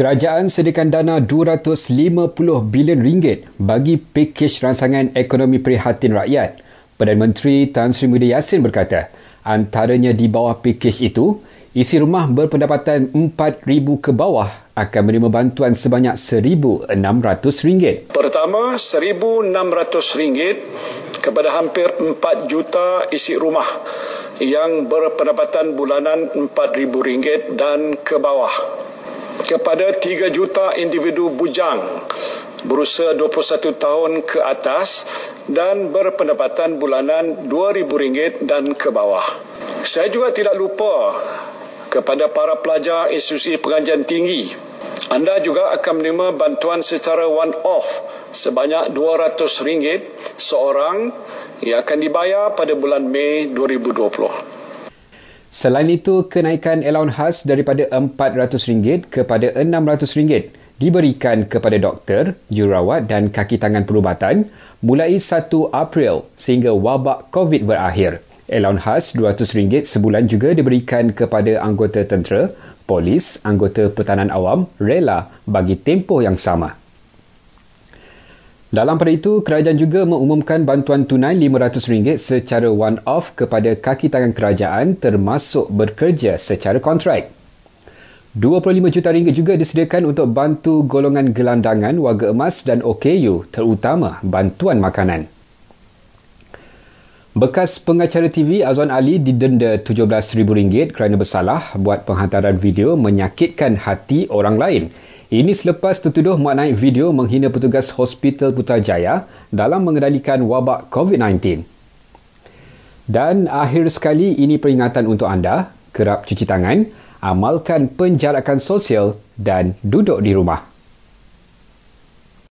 Kerajaan sediakan dana 250 bilion ringgit bagi pakej ransangan ekonomi prihatin rakyat. Perdana Menteri Tan Sri Muhyiddin Yassin berkata, antaranya di bawah pakej itu, isi rumah berpendapatan 4,000 ke bawah akan menerima bantuan sebanyak RM1,600. Pertama, RM1,600 kepada hampir 4 juta isi rumah yang berpendapatan bulanan RM4,000 dan ke bawah kepada 3 juta individu bujang berusia 21 tahun ke atas dan berpendapatan bulanan RM2,000 dan ke bawah. Saya juga tidak lupa kepada para pelajar institusi pengajian tinggi. Anda juga akan menerima bantuan secara one-off sebanyak RM200 seorang yang akan dibayar pada bulan Mei 2020. Selain itu, kenaikan allowance khas daripada RM400 kepada RM600 diberikan kepada doktor, jururawat dan kaki tangan perubatan mulai 1 April sehingga wabak COVID berakhir. Allowance khas RM200 sebulan juga diberikan kepada anggota tentera, polis, anggota pertahanan awam, rela bagi tempoh yang sama. Dalam pada itu, kerajaan juga mengumumkan bantuan tunai RM500 secara one-off kepada kaki tangan kerajaan termasuk bekerja secara kontrak. 25 juta ringgit juga disediakan untuk bantu golongan gelandangan warga emas dan OKU terutama bantuan makanan. Bekas pengacara TV Azwan Ali didenda RM17,000 kerana bersalah buat penghantaran video menyakitkan hati orang lain ini selepas tertuduh muat naik video menghina petugas Hospital Putrajaya dalam mengendalikan wabak COVID-19. Dan akhir sekali ini peringatan untuk anda, kerap cuci tangan, amalkan penjarakan sosial dan duduk di rumah.